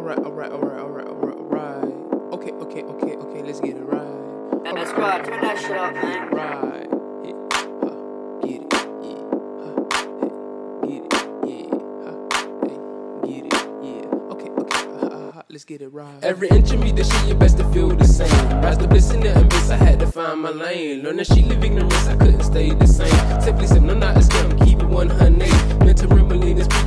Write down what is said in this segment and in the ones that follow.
Alright, alright, alright, alright, alright, alright. Okay, okay, okay, okay, let's get it right. And Now, squad, turn that shit up, man. Right. Yeah. Huh. Get it. Yeah. Huh. Get it. Yeah. Huh. Get it. Yeah. Okay, okay. Ha, ha, ha. Let's get it right. Every inch of me, the shit you best to feel the same. Rise to bliss in the abyss, I had to find my lane. Learn that she live ignorance, I couldn't stay the same. Simply said, no, not a scam, keep it 100.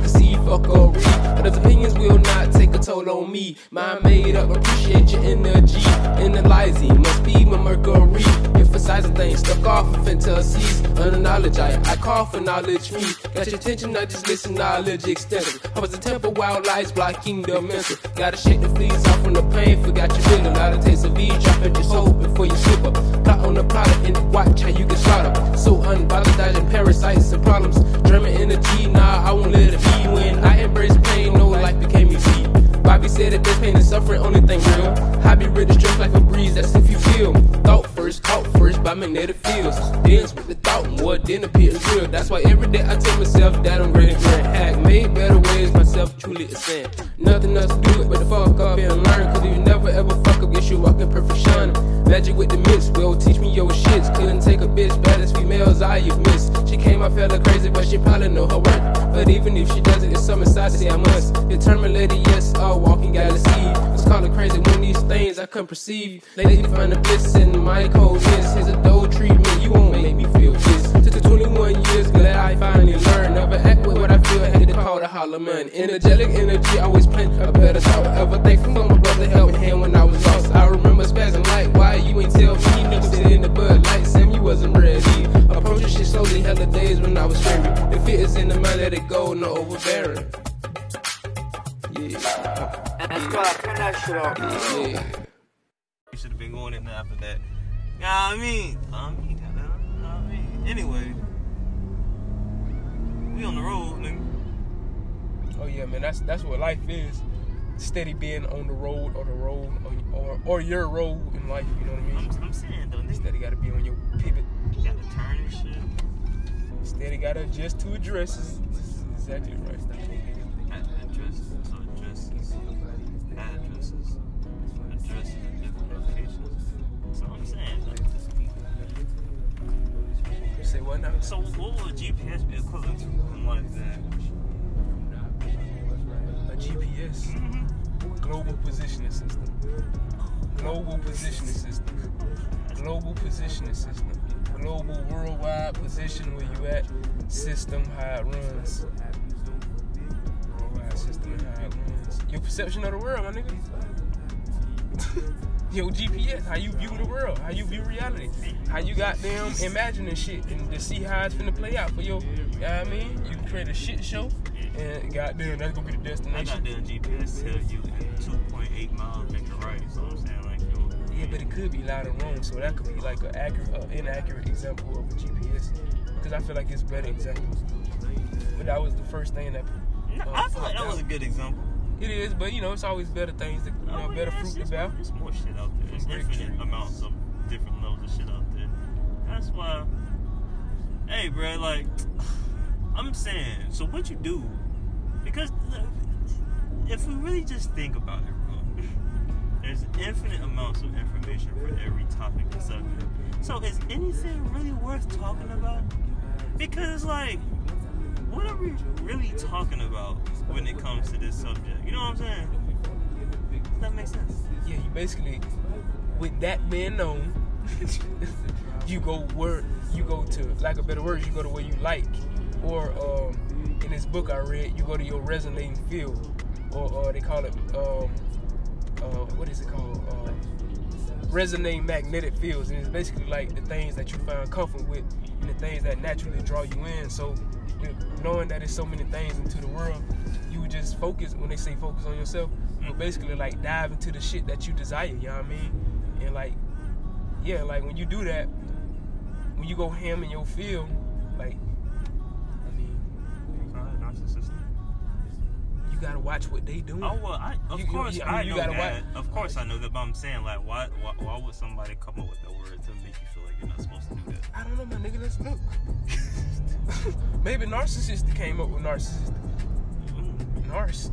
See, fuck or read. Others' opinions will not take a toll on me. Mind made up, appreciate your energy. Analyzing must be my mercury. Emphasizing things stuck off of fantasies. Under knowledge, I, I call for knowledge me. Got your attention, I just listen, knowledge extensive. I was a temple wild lies blocking the mental. Gotta shake the fleas off from the pain, forgot your feeling. Lot of taste of each, drop at your soul before you slip up. Plot on the product and watch how you get shot up. So unbothered, dodging parasites and problems. German energy, nah, I won't let it be. When I embrace pain, no life became easy. Bobby said that this pain and suffering, only thing real. Hobby rid of strength like a breeze, that's if you feel. Thought first, caught first by magnetic fields. Dance with the thought more than appears real. That's why every day I tell myself that I'm ready to hack. Made better ways, myself truly a sin. Nothing else to do it but to fuck up and learn. Cause if you never ever fuck up, yes, you walking perfect shining. Magic with the mix, will teach me your shits. Couldn't take a bitch, baddest females I have missed. She came, I felt her crazy, but she probably know her worth. But even if she doesn't, it's some inside say I must. Determined lady, yes, a walking galaxy. Let's call it crazy when these things I couldn't perceive. Lady, find the bliss in my coldness. Here's a dough treatment, you won't make me feel this. Took the 21 years, glad I finally learned. Never act with what I feel, had to call the holler man. Energetic energy, always plant a better thought. Ever thankful for my brother my hand when I was lost. I remember spazzing like, why you ain't tell me? Nigga sit in the bud like Sam, you wasn't ready. Approaching shit slowly, hella days when I was scary. The fit is in the mind, let it go, no overbearing. Yeah. Now, squad, turn that shit. Yeah. We should have been going in there after that. Yeah, I mean, I mean, you know I mean. Anyway, we on the road, nigga. Oh yeah, man, that's that's what life is. Steady being on the road or the road or or, or your road in life. You know what I mean? I'm, I'm saying though, nigga, Steady gotta be on your pivot. you gotta turn and shit. Steady gotta adjust to addresses. Exactly right. Ad- Addresses, so addresses, addresses, addresses in different locations. So I'm saying, like, You say what now? so what would GPS be equivalent to in life then? A GPS, Mm-hmm. global positioning system. Global positioning system. Global positioning system. Global worldwide position where you at. System how it runs. Worldwide system and how it runs. Your perception of the world, my nigga. Your GPS, how you view the world, how you view reality, how you them imagining shit and to see how it's finna play out for your, you know what I mean? You can create a shit show and goddamn, that's gonna be the I destination. got damn GPS tell you in 2.8 miles make a right. So I'm saying like Yeah, but it could be loud and wrong, so that could be like an accurate, uh, inaccurate example of a GPS. Because I feel like it's better example. But that was the first thing that. No, uh, I feel like that was a good example. It is, but you know, it's always better things, to, you know, Oh, better yeah, fruit to bear. There's more shit out there. There's infinite trees. amounts of different levels of shit out there. That's why. Hey, bro, like I'm saying. So what you do? Because if we really just think about it, there's infinite amounts of information for every topic and subject. So is anything really worth talking about? Because like, what are we really talking about when it comes to this subject? You know what I'm saying? Does that make sense? Yeah, you basically, with that being known, you go where you go to, like a better word, you go to where you like, or um, in this book I read, you go to your resonating field, or, or they call it, um, uh, what is it called? Uh, resonating magnetic fields, and it's basically like the things that you find comfort with, and the things that naturally draw you in. So, knowing that there's so many things into the world, you just focus. When they say focus on yourself, you basically like dive into the shit that you desire. You know what I mean? And like, yeah, like when you do that, when you go ham in your field, like, I mean, narcissistic. You gotta watch what they doing. Oh well, I, of You- you- course I mean, I, you know that. wa- Of course I know that, but I'm saying like, why, why, why would somebody come up with that word to make you feel like you're not supposed to do that? I don't know, my nigga. Let's look. Maybe narcissist came up with narcissist. Mm. Narc.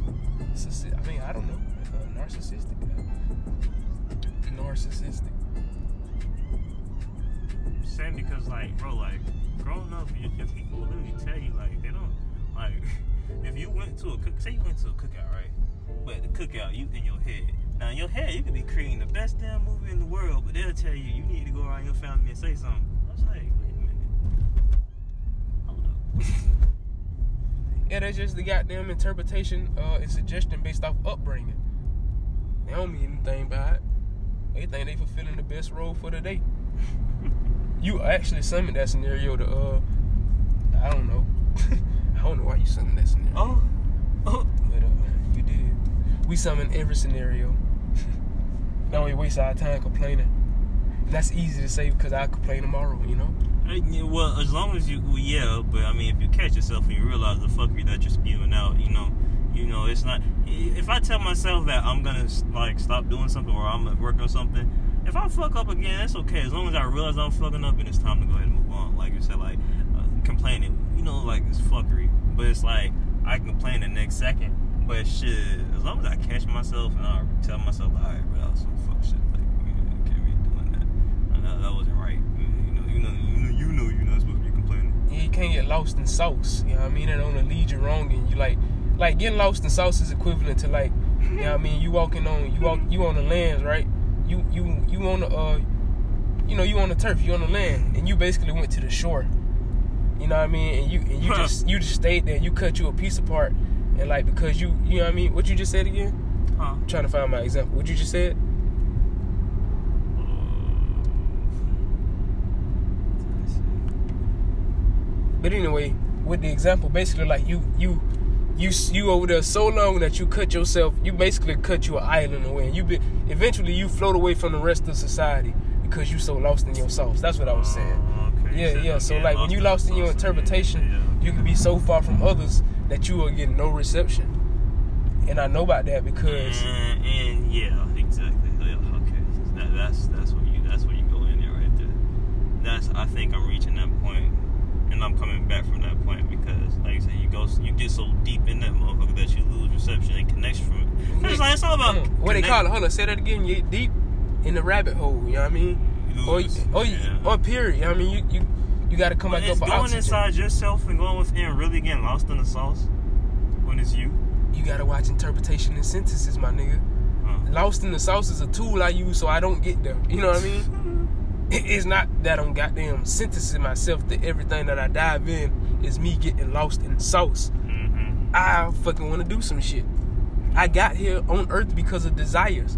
I mean, I don't know. Uh, narcissistic. Narcissistic. saying because like bro like growing up your, your people literally tell you like they don't like if you went to a cook say you went to a cookout right but the cookout you in your head now in your head you could be creating the best damn movie in the world but they'll tell you you need to go around your family and say something I was like wait a minute hold up Yeah, that's just the goddamn interpretation uh, and suggestion based off upbringing. They don't mean anything by it. They think they fulfilling the best role for the day. you actually summoned that scenario to uh I don't know. I don't know why you summoned that scenario. oh oh But uh you did. We summon every scenario. Now we waste our time complaining. And that's easy to say because I complain tomorrow, you know? Uh, yeah, Well, as long as you, well, yeah, but I mean, if you catch yourself and you realize the fuckery that you're spewing out, you know, you know, it's not. If I tell myself that I'm gonna like stop doing something or I'm gonna work on something, if I fuck up again, it's okay. As long as I realize I'm fucking up and it's time to go ahead and move on. Like you said, like complaining, you know, like it's fuckery, but it's like I can complain the next second. But shit, as long as I catch myself and I tell myself, all right, bro, that was some fuck shit. Like, you can't be doing that. That, that wasn't right. You know, you know, you know, you know, you're not supposed to be complaining. Yeah, you can't get lost in sauce. You know what I mean? It only lead you wrong, and you like, like getting lost in sauce is equivalent to like, you know what I mean? You walking on, you walk, you on the lands, right? You, you, you on the, uh, you know, you on the turf, you on the land, and you basically went to the shore. You know what I mean? And you, and you just, you just stayed there. You cut you a piece apart, and like because you, you know what I mean? What you just said again? Huh? I'm trying to find my example. What you just said? But anyway, with the example, basically like you you you you over there so long that you cut yourself. You basically cut your island away, and you be eventually you float away from the rest of society because you so lost in yourself. That's what I was saying. Oh, okay. Yeah, So, yeah. So like when you lost in your interpretation, yeah, you can be so far from others that you will get no reception. And I know about that because And, and yeah, exactly. Yeah, okay. That, that's that's what you that's where you go in there right there. That's I think I'm reaching that point, and I'm coming back from that point because, like I said, you go you get so deep in that motherfucker that you lose reception and connection from it. It's like it's all about mm. what they call it? Hold on, say that again. You get deep in the rabbit hole. You know what I mean? Or or yeah. or period. You know what I mean? You you you got to come But back up going oxygen. inside yourself and going within, really getting lost in the sauce when it's you. You got to watch interpretation and synthesis, my nigga. Uh, Lost in the sauce is a tool I use so I don't get there. You know what I mean? It's not that I'm goddamn synthesizing myself to everything that I dive in. Is me getting lost in the sauce. mm-hmm. I fucking want to do some shit. I got here on earth because of desires.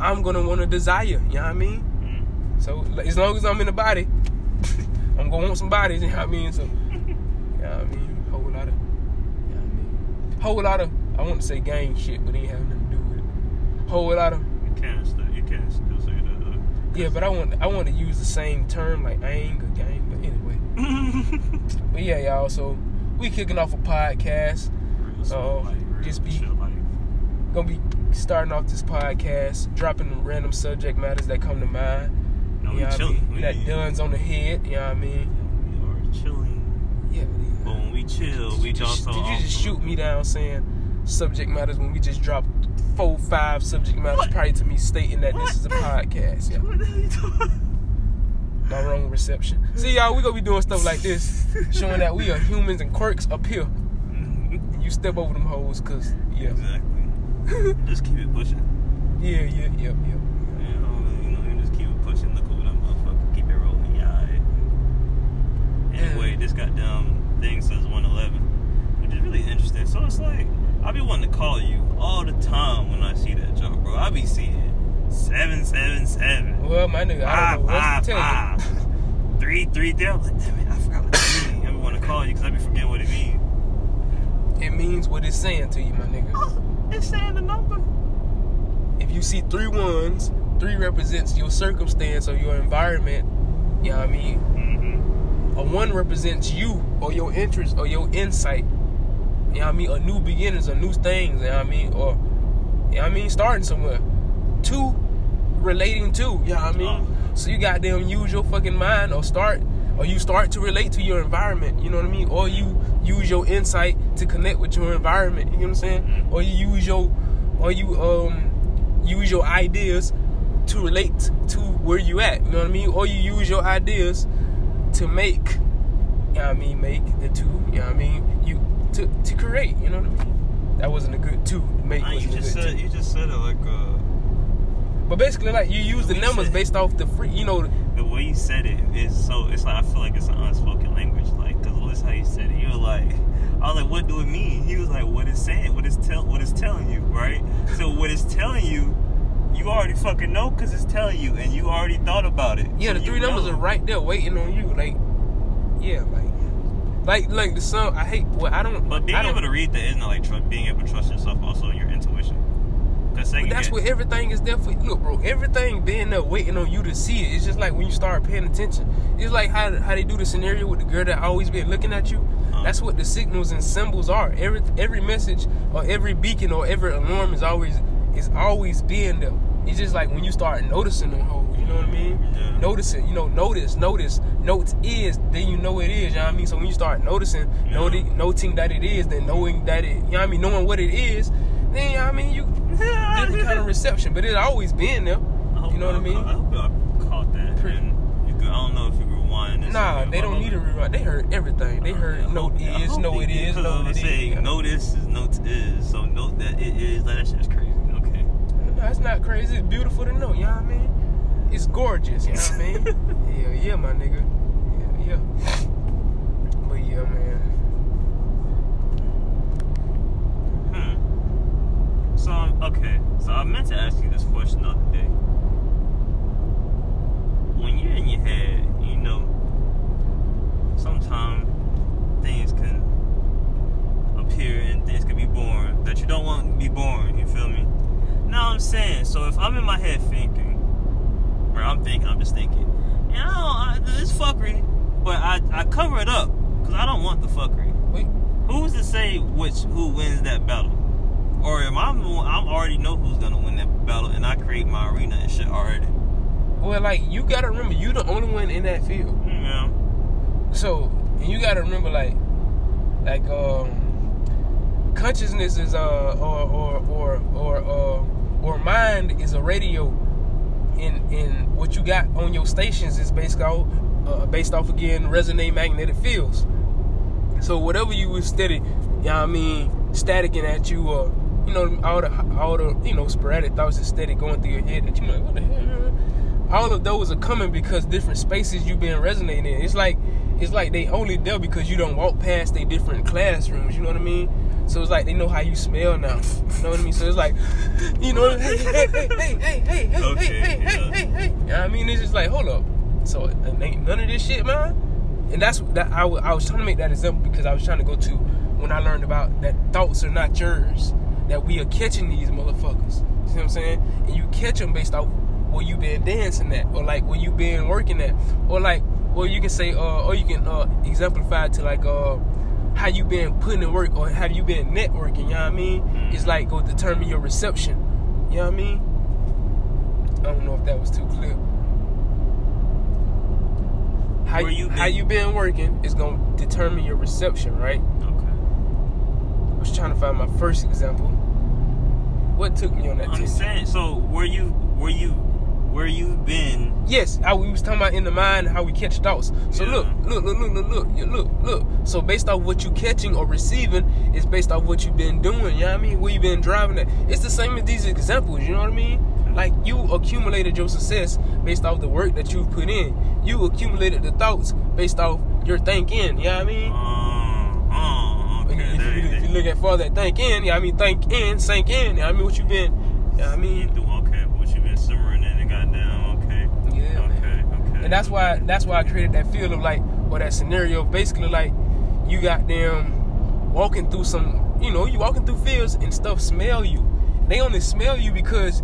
I'm gonna want to desire. You know what I mean? Mm. So as long as I'm in the body, I'm gonna want some bodies. You know what I mean? So, you know what I mean? Whole lot of, you know what I mean? Whole lot of. I want to say gang shit, but it ain't having nothing to do with it. Whole lot of. You can't still you can't still say that. Though. Yeah, but I want I want to use the same term like anger, gang. But anyway, but yeah, y'all. So we kicking off a podcast. Uh, just be-. Gonna be starting off this podcast, dropping random subject matters that come to mind. No, you we I chilling. mean? We, That duns on the head. You know what I mean? we are chilling. Yeah. But when we chill, we Did you just- Did you just shoot me down saying subject matters when we just dropped four, five subject matters What? prior to me stating that this is a podcast? Yeah. What the hell you doing? No wrong reception. See y'all, we gonna be doing stuff like this, showing that we are humans and quirks up here. You step over them hoes, cause yeah, Exactly. just keep it pushing. yeah, yeah, yep, yep. You know, you know, you just keep it pushing. Look over that motherfucker. Keep it rolling. Yeah. alright. Anyway, this goddamn thing says 111, which is really interesting. So it's like I be wanting to call you all the time when I see that jump, bro. I be seeing seven seven seven. Well, my nigga, I don't know what to tell you. Three, three, three. I'm like, damn it, I forgot what that means. I be want to call you because I be forgetting what it means. It means what it's saying to you, my nigga. Oh, It's saying the number. If you see three ones, three represents your circumstance or your environment. You know what I mean? Mm-hmm. A one represents you or your interest or your insight. You know what I mean? Or new beginnings or new things. You know what I mean? Or, you know what I mean? Starting somewhere. Two, relating to. You know what I mean? So you goddamn use your fucking mind or start, or you start to relate to your environment. You know what I mean? Or you use your insight to connect with your environment. You know what I'm saying? Or you use your, or you um use your ideas to relate to where you at. You know what I mean? Or you use your ideas to make. You know what I mean? Make the two. You know what I mean? You to to create. You know what I mean? That wasn't a good two. Make Nah, you just said two. you just said it like uh, But basically, like you use the We numbers based off the free. You know, the way you said it is so. It's like I feel like it's an unspoken language. Like, cause listen how you said it. You were like, I was like, what do it mean? He was like, what it's saying, what it's tell, what it's telling you, right? So what it's telling you, you already fucking know, cause it's telling you, and you already thought about it. yeah, So the three numbers know. are right there waiting on you. Like, yeah, like, like, like the song. I hate. Well, I don't. But being I able to read that is not like trust, being able to trust yourself, also your intuition. Cause But that's what everything is there for. Look, bro, everything being there waiting on you to see it. It's just like when you start paying attention. It's like how how they do the scenario with the girl that always been looking at you. Uh-huh. That's what the signals and symbols are. Every every message or every beacon or every alarm is always is always being there. It's just like when you start noticing them hoes. You know what I mean? Yeah. Noticing, you know, notice, notice, notes is, then you know it is. You know what I mean? So when you start noticing, Yeah. noting, noting that it is, then knowing that it, you know what I mean, knowing what it is, then you know what I mean, you different kind of reception, but it always been there. You know what I mean? I hope y'all caught that. And you could, I don't know if you rewind. Nah, they don't need a rewrite. They heard everything. They heard I note is, they it did, know I it is. saying, notice is note is. So note that it is. Like, that shit is crazy. Okay. No, it's not crazy. It's beautiful to know. You know what I mean? It's gorgeous. You know what I mean? yeah, yeah, my nigga. Yeah, yeah. But yeah, man. Hmm. So um, okay. So I meant to ask you this question the other day. When you're in your head, you know, sometimes things can appear and things can be born that you don't want to be born. You feel me? Now I'm saying. So if I'm in my head thinking, or I'm thinking, I'm just thinking, you know, I, this fuckery, but I I cover it up because I don't want the fuckery. Wait, Who's to say which who wins that battle? Or am I I'm already know who's gonna win that battle and I create my arena and shit already. well, like you gotta remember, you the only one in that field. Yeah. So, and you gotta remember, like, like um, consciousness is uh, or or or or uh, or mind is a radio, and and what you got on your stations is based off uh, based off again resonate magnetic fields. So whatever you was steady, you know what I mean, staticking at you, or you know all the all the you know sporadic thoughts is steady going through your head that you like what the hell. All of those are coming because different spaces you've been resonating in. It's like it's like they only there because you don't walk past they different classrooms. You know what I mean? So it's like they know how you smell now. You know what I mean? So it's like, you know, hey, hey, hey, hey, hey, hey, hey, Okay, hey, hey, hey, yeah. hey, hey. You know what I mean? It's just like, hold up. So it ain't none of this shit, man. And that's that I, I was trying to make that example because I was trying to go to when I learned about that thoughts are not yours. That we are catching these motherfuckers. You see what I'm saying? And you catch them based off where you been dancing at, or like where you been working at, or like, or you can say, uh, or you can uh, exemplify to like, uh, how you been putting in work, or have you been networking? You know what I mean? Mm. It's like go determine your reception. You know what I mean? I don't know if that was too clear. How Where you, you how been- you been working is gonna determine your reception, right? Okay. I was trying to find my first example. What took me on that I'm saying so where you where you where you been Yes, how we was talking about in the mind how we catch thoughts. So Yeah. look, look, look, look, look, look, look, look. So based off what you catching or receiving is based off what you've been doing. You know what I mean? Where you been driving at. It's the same as these examples. You know what I mean? Like you accumulated your success based off the work that you've put in. You accumulated the thoughts based off your thinking. You know what I mean? um, If you- if, you, you if you look at far that think in, yeah, I mean think in, sink in. Yeah, I mean what you been. Yeah, I mean do okay, what you been simmering in and got down, okay. Yeah, man. Okay, okay. And that's why that's why I created that feel of like or that scenario basically like you got them walking through some you know, you walking through fields and stuff smell you. They only smell you because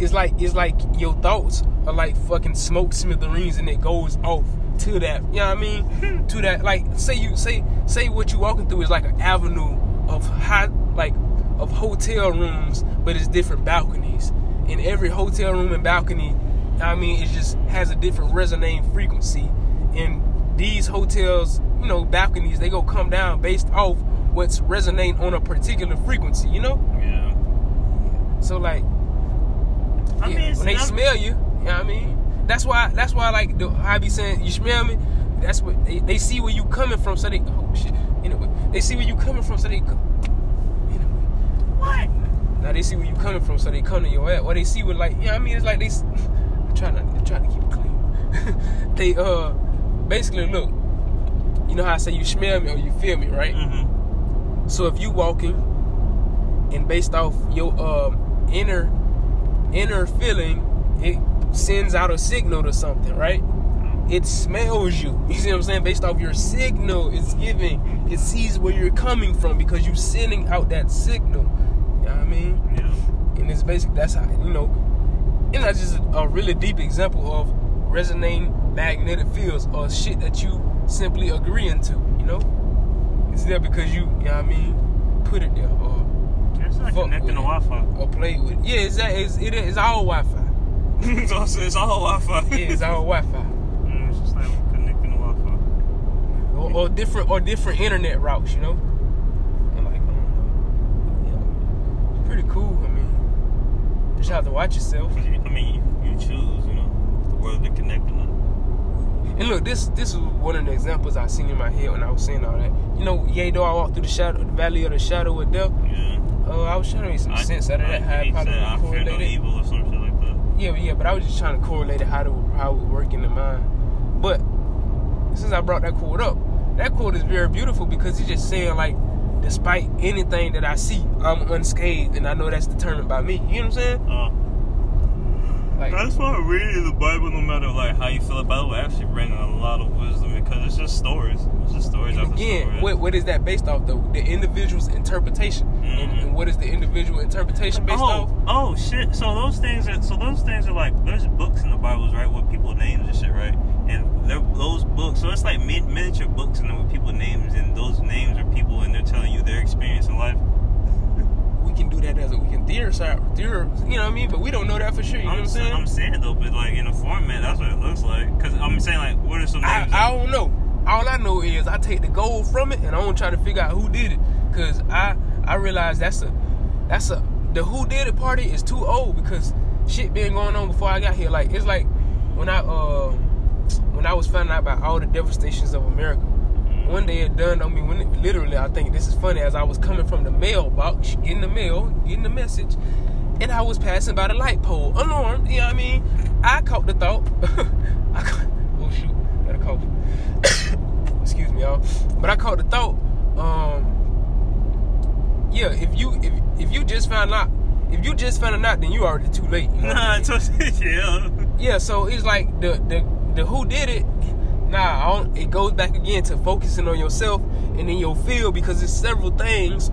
it's like it's like your thoughts are like fucking smoke smithereens and it goes off to that. You know what I mean? Hmm. to that like say you say say what you walking through is like an avenue of high like of hotel rooms, but it's different balconies. In every hotel room and balcony, I mean, it just has a different resonating frequency. And these hotels, you know, balconies, they go come down based off what's resonating on a particular frequency, you know? Yeah. So like I Yeah, mean, when they not- smell you, you know what I mean? That's why that's why like the, I be saying you smell me. That's what they, they see where you coming from, so they oh shit. Anyway, they see where you coming from, so they. Anyway, What? now they see where you coming from, so they come to your ass. Or they see what like yeah, you know what I mean it's like they. I'm trying to I'm trying to keep it clean. they uh basically look. You know how I say you smell me or you feel me, right? Mm-hmm. So if you walking and based off your um, inner inner feeling, it sends out a signal to something, right? Mm-hmm. It smells you. You see what I'm saying? Based off your signal, it's giving. It sees where you're coming from because you're sending out that signal. You know what I mean? Yeah. And it's basically that's how you know. And that's just a, a really deep example of resonating magnetic fields or shit that you simply agreeing to. You know, it's there because you, you know what I mean, put it there or It's like connecting to. Wi-Fi. or play with. It. Yeah, it's that. It's, it is all Wi-Fi. so it's, it's all Wi-Fi. Yeah, it's all Wi-Fi. Mm, it's just like connecting to Wi-Fi. Or, or different or different internet routes. You know. And like, I don't know. Yeah, it's pretty cool. I mean, just have to watch yourself. I mean, you, you choose, you know, the world to connect or not. And look, this this is one of the examples I seen in my head when I was saying all that. You know, yea, though I walked through the shadow, the valley of the shadow of death. Yeah. Uh, I was trying to make some I- sense out of that. How I, it probably I fear no evil or some shit like that. Yeah, but yeah, but I was just trying to correlate it how to how it would work in the mind. But since I brought that quote up, that quote is very beautiful because he's just saying like, despite anything that I see, I'm unscathed, and I know that's determined by me. You know what I'm saying? Uh, Like, that's why reading the Bible, no matter like how you feel about it, actually bringing a lot of wisdom because it's just stories. It's just stories and again, what what is that based off though? The individual's interpretation, and, Mhm. and what is the individual interpretation based oh, off? oh shit! So those things are so those things are like there's books in the Bibles, right, with people names and shit, right? And those books, so it's like min- miniature books and then with people names, and those names are people, and they're telling you their experience in life. We can do that as a we can theorize, theor, you know what I mean? But we don't know that for sure. You know what I'm saying? I'm saying though, but like in a format, that's what it looks like. Cause I'm saying like, what are some I? I don't know. All I know is I take the gold from it and I don't try to figure out who did it. Cause I I realize that's a that's a the who did it party is too old because shit been going on before I got here. Like it's like when I uh when I was finding out about all the devastations of America. One day it dawned on me when it, literally I think this is funny as I was coming from the mailbox, getting the mail, getting the message, and I was passing by the light pole, alarmed, you know what I mean? I caught the thought. I caught, oh shoot, got a cough. Excuse me, y'all. But I caught the thought, um, yeah, if you if if you just found out if you just found out then you already too late. You know what I Nah, mean? yeah. yeah, so it's like the the the who did it. Nah, I don't, it goes back again to focusing on yourself and then your feel because it's several things,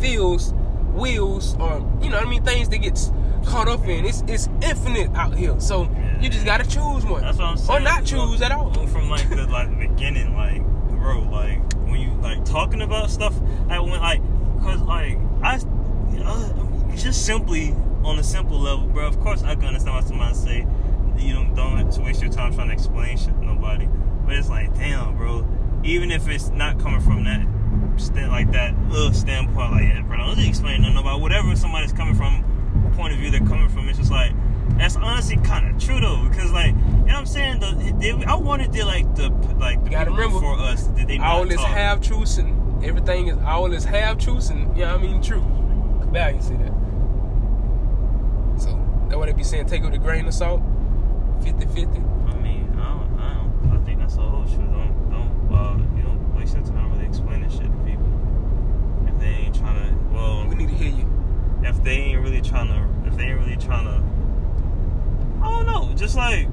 feels, wheels, or you know what I mean, things that gets caught up in. It's it's infinite out here, so you just gotta choose one, That's what I'm saying. or not choose at all. From like the like the beginning, like bro, like when you like talking about stuff, I went like, cause like I, uh, just simply on a simple level, bro. Of course, I can understand why somebody say you don't don't waste your time trying to explain shit to nobody. But it's like, damn, bro. Even if it's not coming from that stand like that little standpoint, like, yeah, bro, don't just explain to nobody. Whatever somebody's coming from, point of view they're coming from, it's just like that's honestly kind of true though, because like, you know what I'm saying? The, they, I wanted to like the like the gotta people remember, before us did they all is half truths and everything is all is half truths and you know what I mean true. Bad you see that. So that's what they be saying, take it with a grain of salt. 50-50. I mean, I don't, I don't, I the whole truth. Don't, don't, uh, you don't waste your time really explaining shit to people if they ain't trying to. Well, We need to hear you. if they ain't really trying to, if they ain't really trying to, I don't know. Just like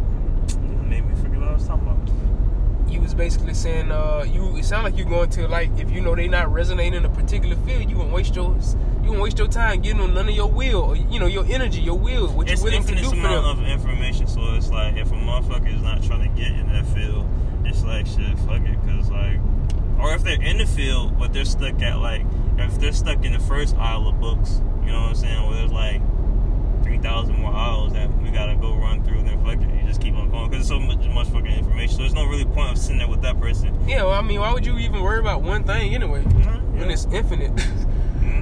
you made me forget what I was talking about. You was basically saying, uh, you it sound like you're going to like if you know they not resonating in a particular field, you won't waste your you won't waste your time getting on none of your will or you know your energy, your will, what you're willing to do for amount them. of information, so it's like if a motherfucker is not trying to get in that field, it's like shit, fuck it, cause like, or if they're in the field but they're stuck at like, if they're stuck in the first aisle of books, you know what I'm saying, where there's like three thousand more aisles that we gotta go run through, then fuck it, you just keep on going, cause there's so much, much fucking information, so there's no really point of sitting there with that person. Yeah, well, I mean, why would you even worry about one thing anyway? Yeah. When it's infinite.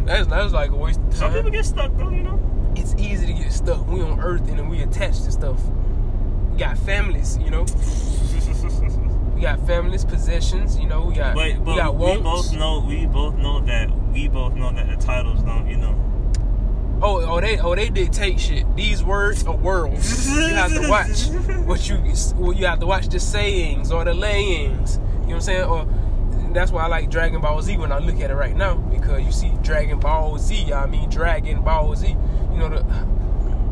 That's that's like a waste of time. Some people get stuck though, you know. it's easy to get stuck. We on Earth and we attached to stuff. We got families, you know. We got families, possessions, you know. We got But, we but got we both know we both know that we both know that the titles don't, you know. Oh, oh, they oh they dictate shit. These words are worlds. you have to watch what you well, you have to watch the sayings or the layings. You know what I'm saying? Or that's why I like Dragon Ball Z when I look at it right now because you see Dragon Ball Z. I mean Dragon Ball Z. You know the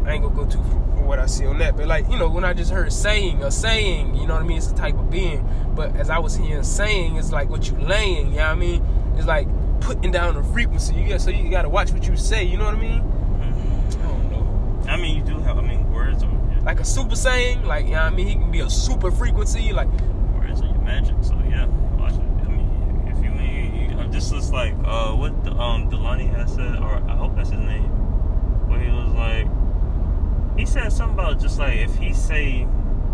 I ain't gonna go too far for what I see on that, but like you know when I just heard saying a saying, you know what I mean? It's a type of being. But as I was hearing saying, it's like what you laying. You know what I mean? It's like putting down a frequency. You get so you got to watch what you say. You know what I mean? I don't know. I mean, you do have. I mean, words are Like a super Saiyan, like you know what I mean, he can be a super frequency. Like words are your magic. So yeah, watch it. I mean, if you mean, you, this was like uh, what the, um Delani has said, or I hope that's his name, where he was like, he said something about just like if he say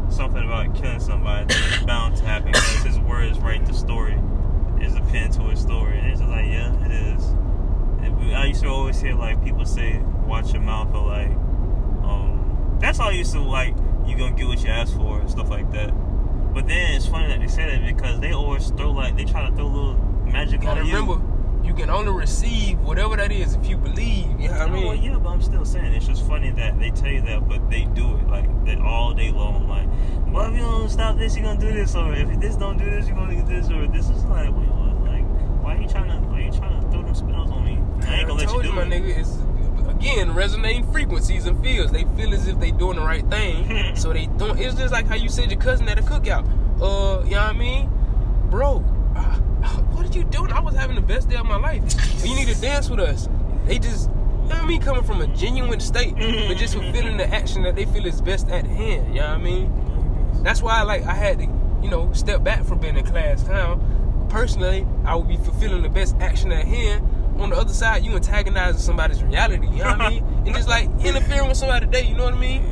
something about killing somebody, then it's bound to happen because his words write the story. Is a pen to his story, and it's just like yeah, it is. I used to always hear like people say, "Watch your mouth," or like, um, that's all I used to like. You gonna get what you ask for and stuff like that. But then it's funny that they said it because they always throw like they try to throw little magic you gotta on you. remember, you can only receive whatever that is if you believe. You know what I Oh, well, mean? yeah, but I'm still saying it's just funny that they tell you that, but they do it like that all day long. Like, well, if you don't stop this, you're gonna do this, or if this don't do this, you're gonna do this, or this is like, wait, what? Like, why are you trying to, why are you trying to throw them spells on me? I ain't gonna let you told do my it. nigga, it's again resonating frequencies and feels. They feel as if they doing the right thing, so they don't. It's just like how you said your cousin at a cookout. Uh, you know what I mean, bro? What are you doing? I was having the best day of my life. You need to dance with us. They just. You know what I mean? Coming from a genuine state, but mm-hmm. just fulfilling the action that they feel is best at hand. You know what I mean? That's why, I like, I had to, you know, step back from being in class town. Personally, I would be fulfilling the best action at hand. On the other side, you antagonizing somebody's reality. You know what I mean? And just like interfering with somebody's day. You know what I mean?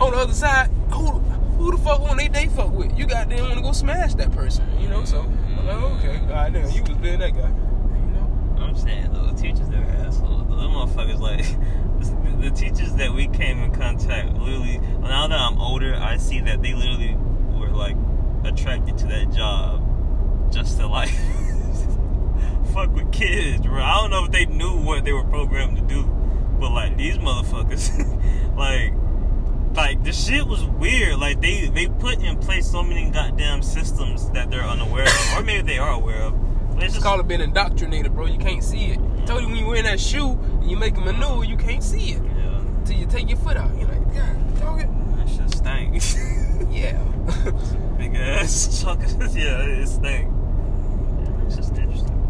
On the other side, who who the fuck want they day fuck with? You got them want to go smash that person. You know? So I'm okay, god damn, you was being that guy. You know? I'm saying the teachers they were assholes. The motherfuckers like the teachers that we came in contact. Literally, now that I'm older, I see that they literally were like attracted to that job just to like fuck with kids, bro. I don't know if they knew what they were programmed to do, but like these motherfuckers, like. Like the shit was weird. Like they they put in place so many goddamn systems that they're unaware of, or maybe they are aware of. It's It's just called it being indoctrinated, bro. You can't see it. I told you when you wear that shoe and you make a maneuver, you can't see it yeah. till you take your foot out. You're like, God, dog it. That shit stank. Yeah. Big ass chocolate. yeah, it stank. Yeah, it's just interesting.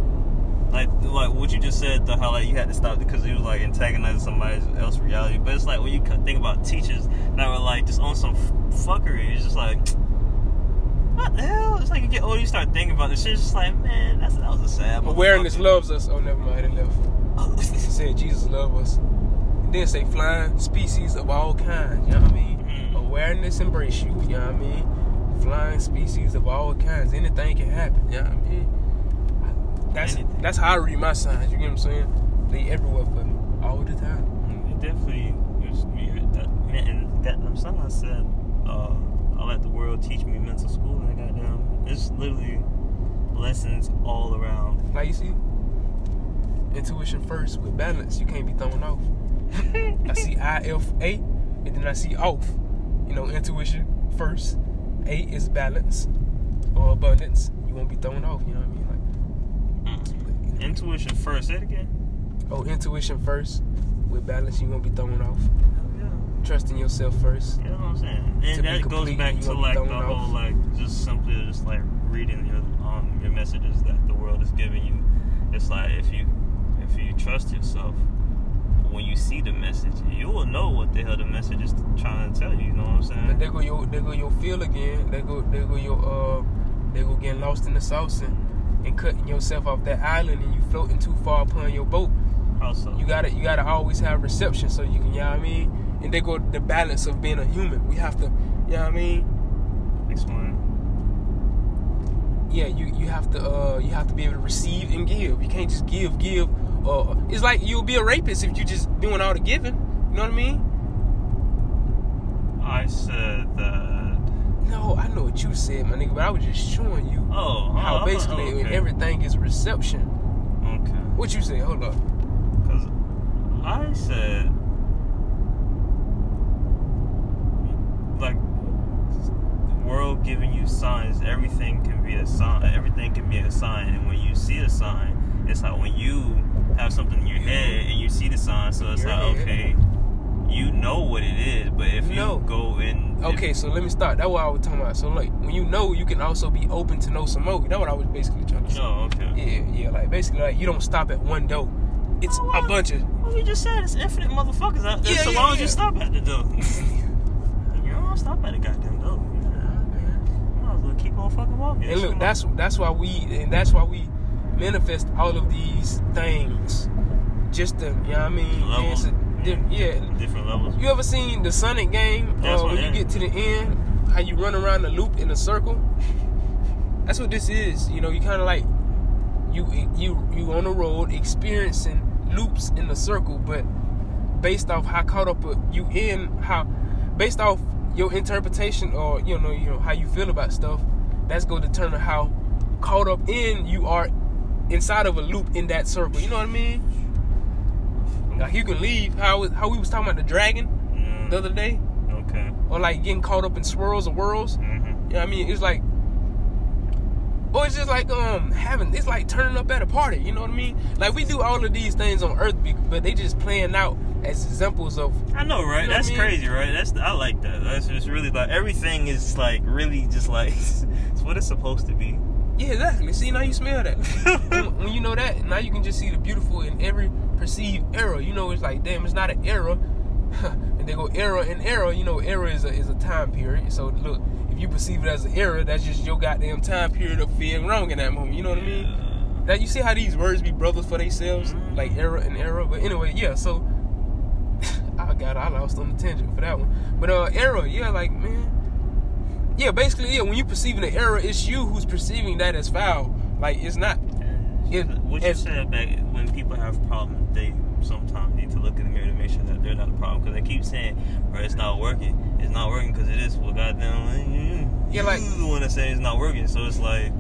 Like, like what you just said, the how like you had to stop because it was like antagonizing somebody else's reality. But it's like when you think about teachers that were like just on some f- fuckery, it's just like, what the hell? It's like you get older, you start thinking about this shit. It's just like, man, that's that was a sad. Awareness loves us. Oh, never mind. It left. It said Jesus love us. It then say flying species of all kinds. You know what I mean? Mhm. Awareness embrace you. You know what I mean? Flying species of all kinds. Anything can happen. You know what I mean? That's Anything. that's how I read my signs. You get what I'm saying? They everywhere for me all the time. It definitely was weird. That, man, and that them son I said, uh, I let the world teach me mental school, and goddamn, it's literally lessons all around. Now you see, intuition first with balance. You can't be thrown off. I see I F A, and then I see off. You know, intuition first. A is balance or abundance. You won't be thrown off. You know what I mean? Like, Mm. Intuition first. Say it again. oh, intuition first with balance. You won't be thrown off. Hell yeah. Trusting yourself first. You know what I'm saying? And that goes back to like the off. whole like just simply just like reading your um your messages that the world is giving you. It's like if you if you trust yourself, when you see the message, you will know what the hell the message is trying to tell you. You know what I'm saying? But there go your there go your feel again. They go they go your uh they go getting lost in the sauce and, and cutting yourself off that island and you floating too far upon your boat. Also, You gotta you gotta always have reception so you can you know what I mean? And they go the balance of being a human. We have to you know what I mean? explain. Yeah, you, you have to uh you have to be able to receive and give. You can't just give, give uh, it's like you'll be a rapist if you just doing all the giving. You know what I mean? I said that. No, I know what you said, my nigga, but I was just showing you Oh, oh how oh, basically oh, okay. everything is reception. Okay. What you say? Hold up. Because I said, like, the world giving you signs, everything can be a sign. Everything can be a sign. And when you see a sign, it's like when you have something in your head and you see the sign, so it's Your like, head. okay, you know what it is. But if you No. go in. if- Okay, so let me start. That's what I was talking about. So like, when you know, you can also be open to know some more. That's what I was basically trying to say. Oh, okay. Yeah, yeah. Like basically, like you don't stop at one door. It's Oh, a bunch of. Well, you just said it's infinite motherfuckers out there. Yeah, so yeah, why would yeah. you stop at the door? you don't stop at the goddamn door. You might as well keep on fucking walking. And look, Come that's that's why we and that's why we manifest all of these things. Just to, you know what I mean? Levels. It's a di- yeah. different levels. You ever seen the Sonic game? Uh, when you get to the end, how you run around the loop in a circle. That's what this is. You know, you kind of like you you you on the road experiencing loops in the circle, but based off how caught up you in how based off your interpretation or you know you know how you feel about stuff, that's gonna determine how caught up in you are inside of a loop in that circle. You know what I mean? Like you can leave how how we was talking about the dragon Mm, the other day, okay. or like getting caught up in swirls or whirls. hmm You know what I mean? It's like, or it's just like um having it's like turning up at a party. You know what I mean? Like we do all of these things on Earth, but they just playing out as examples of I know, right? You know That's I mean? crazy, right? That's I like that. That's just really like everything is like really just like it's what it's supposed to be. Yeah, exactly. See now you smell that. when, when you know that, now you can just see the beautiful in every perceived error. You know, it's like damn, it's not an error. and they go error and error. You know, error is a is a time period. So look, if you perceive it as an error, that's just your goddamn time period of feeling wrong in that moment. You know what I mean? Yeah. Now you see how these words be brothers for themselves, Mhm. like error and error. But anyway, yeah. So I got I lost on the tangent for that one. But uh, error, yeah, like man, yeah. Basically, yeah. When you're perceiving an error, it's you who's perceiving that as foul. Like it's not. If- what you said back when people have problems, they sometimes need to look in the mirror to make sure that they're not a problem because they keep saying, "Bro, it's not working. It's not working because it is." Well, goddamn, Yeah, you like- the one that say it's not working. So it's like,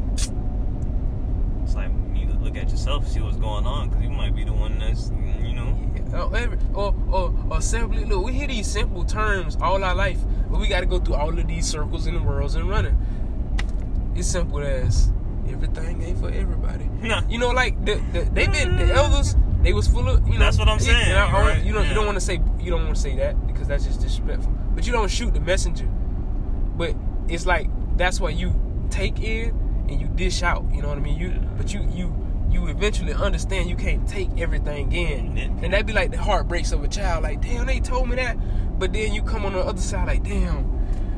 it's like you need to look at yourself, see what's going on, because you might be the one that's, you know. Uh, every, or, or, or simply, look, we hear these simple terms all our life, but we got to go through all of these circles in the worlds and running. It's simple as everything ain't for everybody. Nah. You know, like the, the they been the elders. They was full of you know. That's what I'm saying, and right, You don't you don't want to say you don't want to say that because that's just disrespectful. But you don't shoot the messenger. But it's like that's what you take in and you dish out. You know what I mean? You but you you you eventually understand you can't take everything in, and that'd be like the heartbreaks of a child. Like damn, they told me that, but then you come on the other side like damn.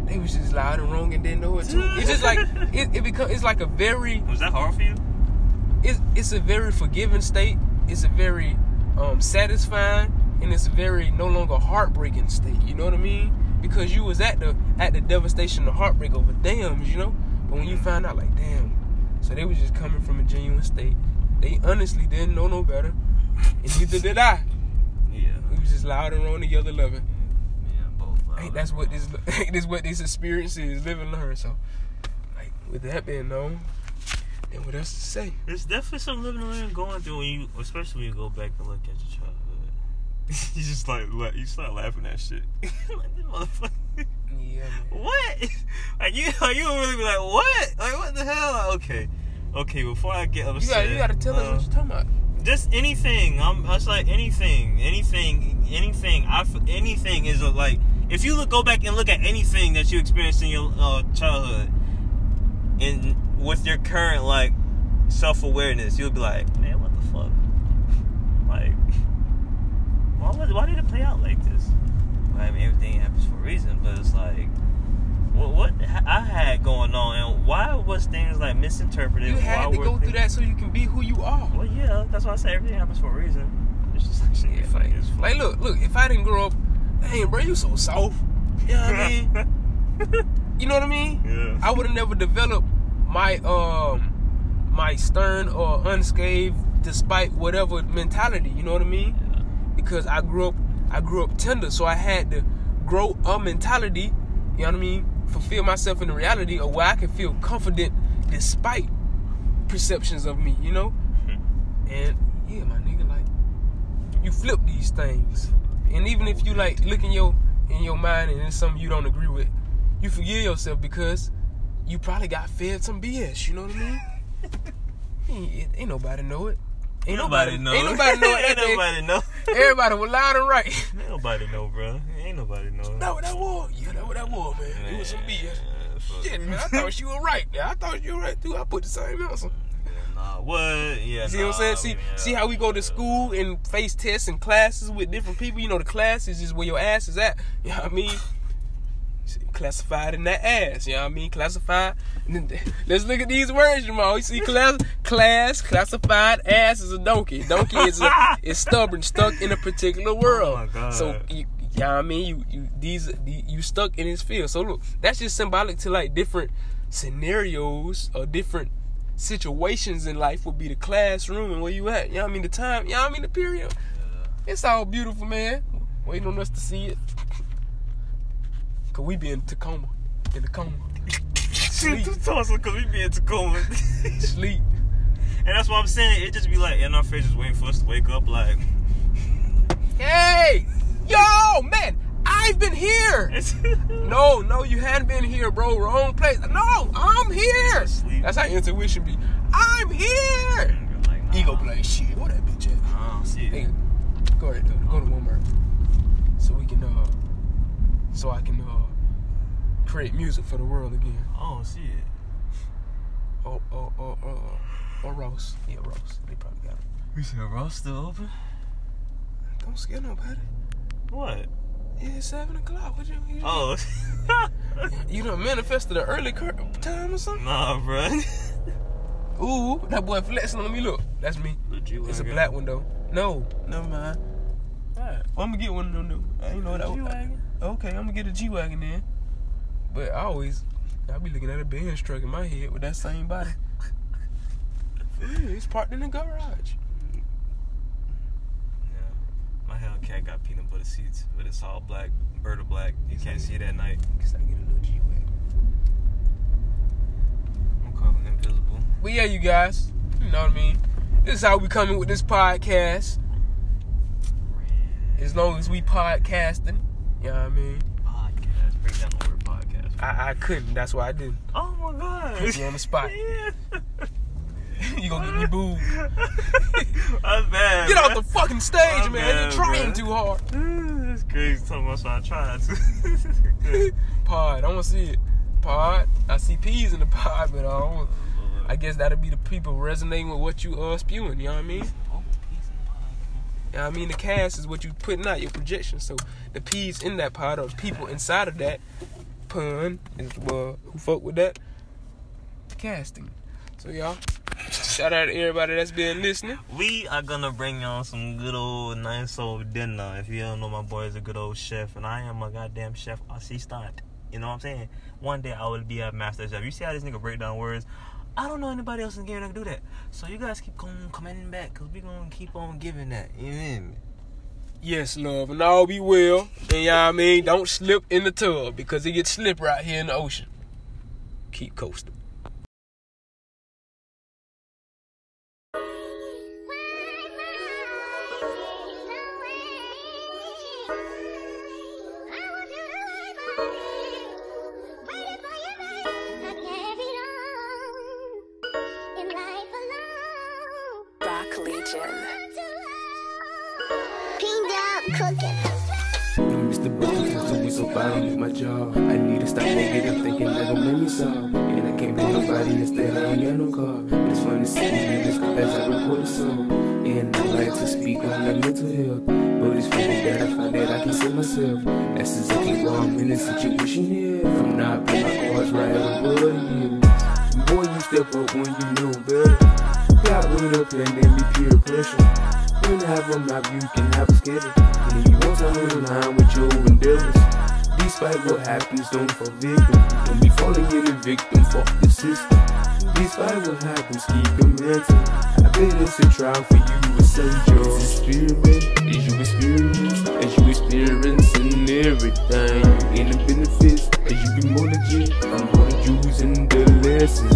They was just loud and wrong and didn't know it too. It's just like it, it become. It's like a very Was that hard for you? it's it's a very forgiving state. It's a very um, satisfying, and it's a very no longer heartbreaking state. You know what I mean? Because you was at the at the devastation, the heartbreak over dams, you know. But when you find out, like, damn, so they was just coming from a genuine state. They honestly didn't know no better, and neither did I. Yeah. We was just loud and wrong together, loving. Ain't that's what this this what this experience is, live and learn. So, like, with that being known, then what else to say? There's definitely some living and learning going through when you, especially when you go back and look at your childhood. you just like you start laughing at shit. like this motherfucker. Yeah, man. What? Like you, like you really be like what? Like what the hell? Like, okay, okay. Before I get upset, You gotta, you gotta tell us uh, what you're talking about. just anything. I'm. It's like anything, anything, anything. I anything is a, like if you look, go back and look at anything that you experienced in your uh, childhood, and with your current like self awareness, you'll be like, man, what the fuck? Like, why was, why did it play out like this? Well, I mean, everything happens for a reason, but it's like. What, what I had going on, and why was things like misinterpreted? You had to go through that so you can be who you are. well, yeah, that's why I say everything happens for a reason. It's just like shit. Yeah, like, like, look, look. If I didn't grow up, dang, bro, you so soft. You know what I mean? You know what I mean? yeah. I would have never developed my um my stern or unscathed despite whatever mentality. You know what I mean? Because I grew up, I grew up tender, so I had to grow a mentality. You know what I mean? Fulfill myself in the reality of where I can feel confident despite perceptions of me. You know? And yeah, my nigga, like you flip these things, and even if you like look in your in your mind and it's something you don't agree with, you forgive yourself because you probably got fed some BS. You know what I mean? ain't, ain't nobody know it. Ain't nobody, know. Ain't nobody know it. Ain't nobody know. Everybody was loud and right. Ain't nobody know, bro. Ain't nobody know. That what that was? Yeah, that what that was, man. It was some BS. Shit, man. I thought you were right. Yeah, I thought you were right too. I put the same answer. Nah, what? Yeah, See what I'm saying? See, yeah. see how we go to school and face tests and classes with different people. You know, the classes is where your ass is at. You know what I mean? Classified in that ass. You know what I mean? Classified. Let's look at these words, Jamal. You see, class, class, classified, ass is a donkey. Donkey is a, is stubborn, stuck in a particular world. Oh, my God. So you, you know what I mean? You, you these, you stuck in his field. So look, that's just symbolic to like different scenarios or different situations in life would be the classroom and where you at. You know what I mean? The time, you know what I mean? The period. It's all beautiful, man. Waiting on us to see it. Cause we be in Tacoma. In Tacoma. Sleep. because we be in Tacoma. Sleep. and that's what I'm saying. It just be like in our faces waiting for us to wake up. Like, Hey! Yo, man! I've been here! No, no, you hadn't been here, bro. Wrong place. No, I'm here! That's how intuition be. I'm here! like, nah, Ego play shit. What that bitch at? I don't see it. Hey, go ahead, though. Go to Walmart. So we can, uh, so I can, uh, create music for the world again. I don't see it. Or, or, or, or, or Ross. Yeah, Ross. They probably got it. We said Ross still open? Don't scare nobody. What? Yeah, it's 7 o'clock. What you, you, Oh, you done manifested an early cur- time or something? nah, bro. Ooh, that boy flexing on me. Look, that's me. It's a black one, though. No, never mind. Well, I'm gonna get one of them. New. I ain't know that. G-Wagon? Okay, I'm gonna get a G wagon then. But I always, I be looking at a Benz truck in my head with that same body. It's parked in the garage. Yeah. My Hellcat got peanut butter seats, but it's all black, bird of black. You can't see it at night. Cause I get a new G wagon. I'm calling invisible. But yeah, you guys, you know what I mean. This is how we coming with this podcast. As long as we podcasting, you know what I mean. Podcast. Break down the word podcast. I, I couldn't. That's why I didn't. Oh my god. Put you on the spot. Yeah. You gonna get me booed. That's bad. Get man. off the fucking stage, man. bad, You're trying too hard. That's crazy. So I tried to. pod, I want to see it. Pod, I see peas in the pod, but I don't. I guess that'll be the people resonating with what you uh spewing. You know what I mean? Oh, piece of pie. You know what I mean? The cast is what you putting out your projection. So the peas in that pod or people inside of that pun is uh, who fuck with that The casting. So y'all, shout out to everybody that's been listening. We are gonna bring y'all some good old nice old dinner. If you don't know, my boy is a good old chef, and I am a goddamn chef I see assistant. You know what I'm saying? One day I will be a master chef. You see how this nigga break down words? I don't know anybody else in the game that can do that. So you guys keep coming, coming back, cause we gonna keep on giving that. You hear me? Yes, love, and all be well. And you know what I mean? Don't slip in the tub because it gets slippery out here in the ocean. Keep coasting. Job. I need to stop negative thinking that gon' make me solve. And I can't be nobody instead I ain't got no car. But it's fun to see me as I record a song. And I like to speak on my mental health. But it's funny that I find that I can see myself. That's exactly why I'm in this situation here. I'm not playing my cards right this is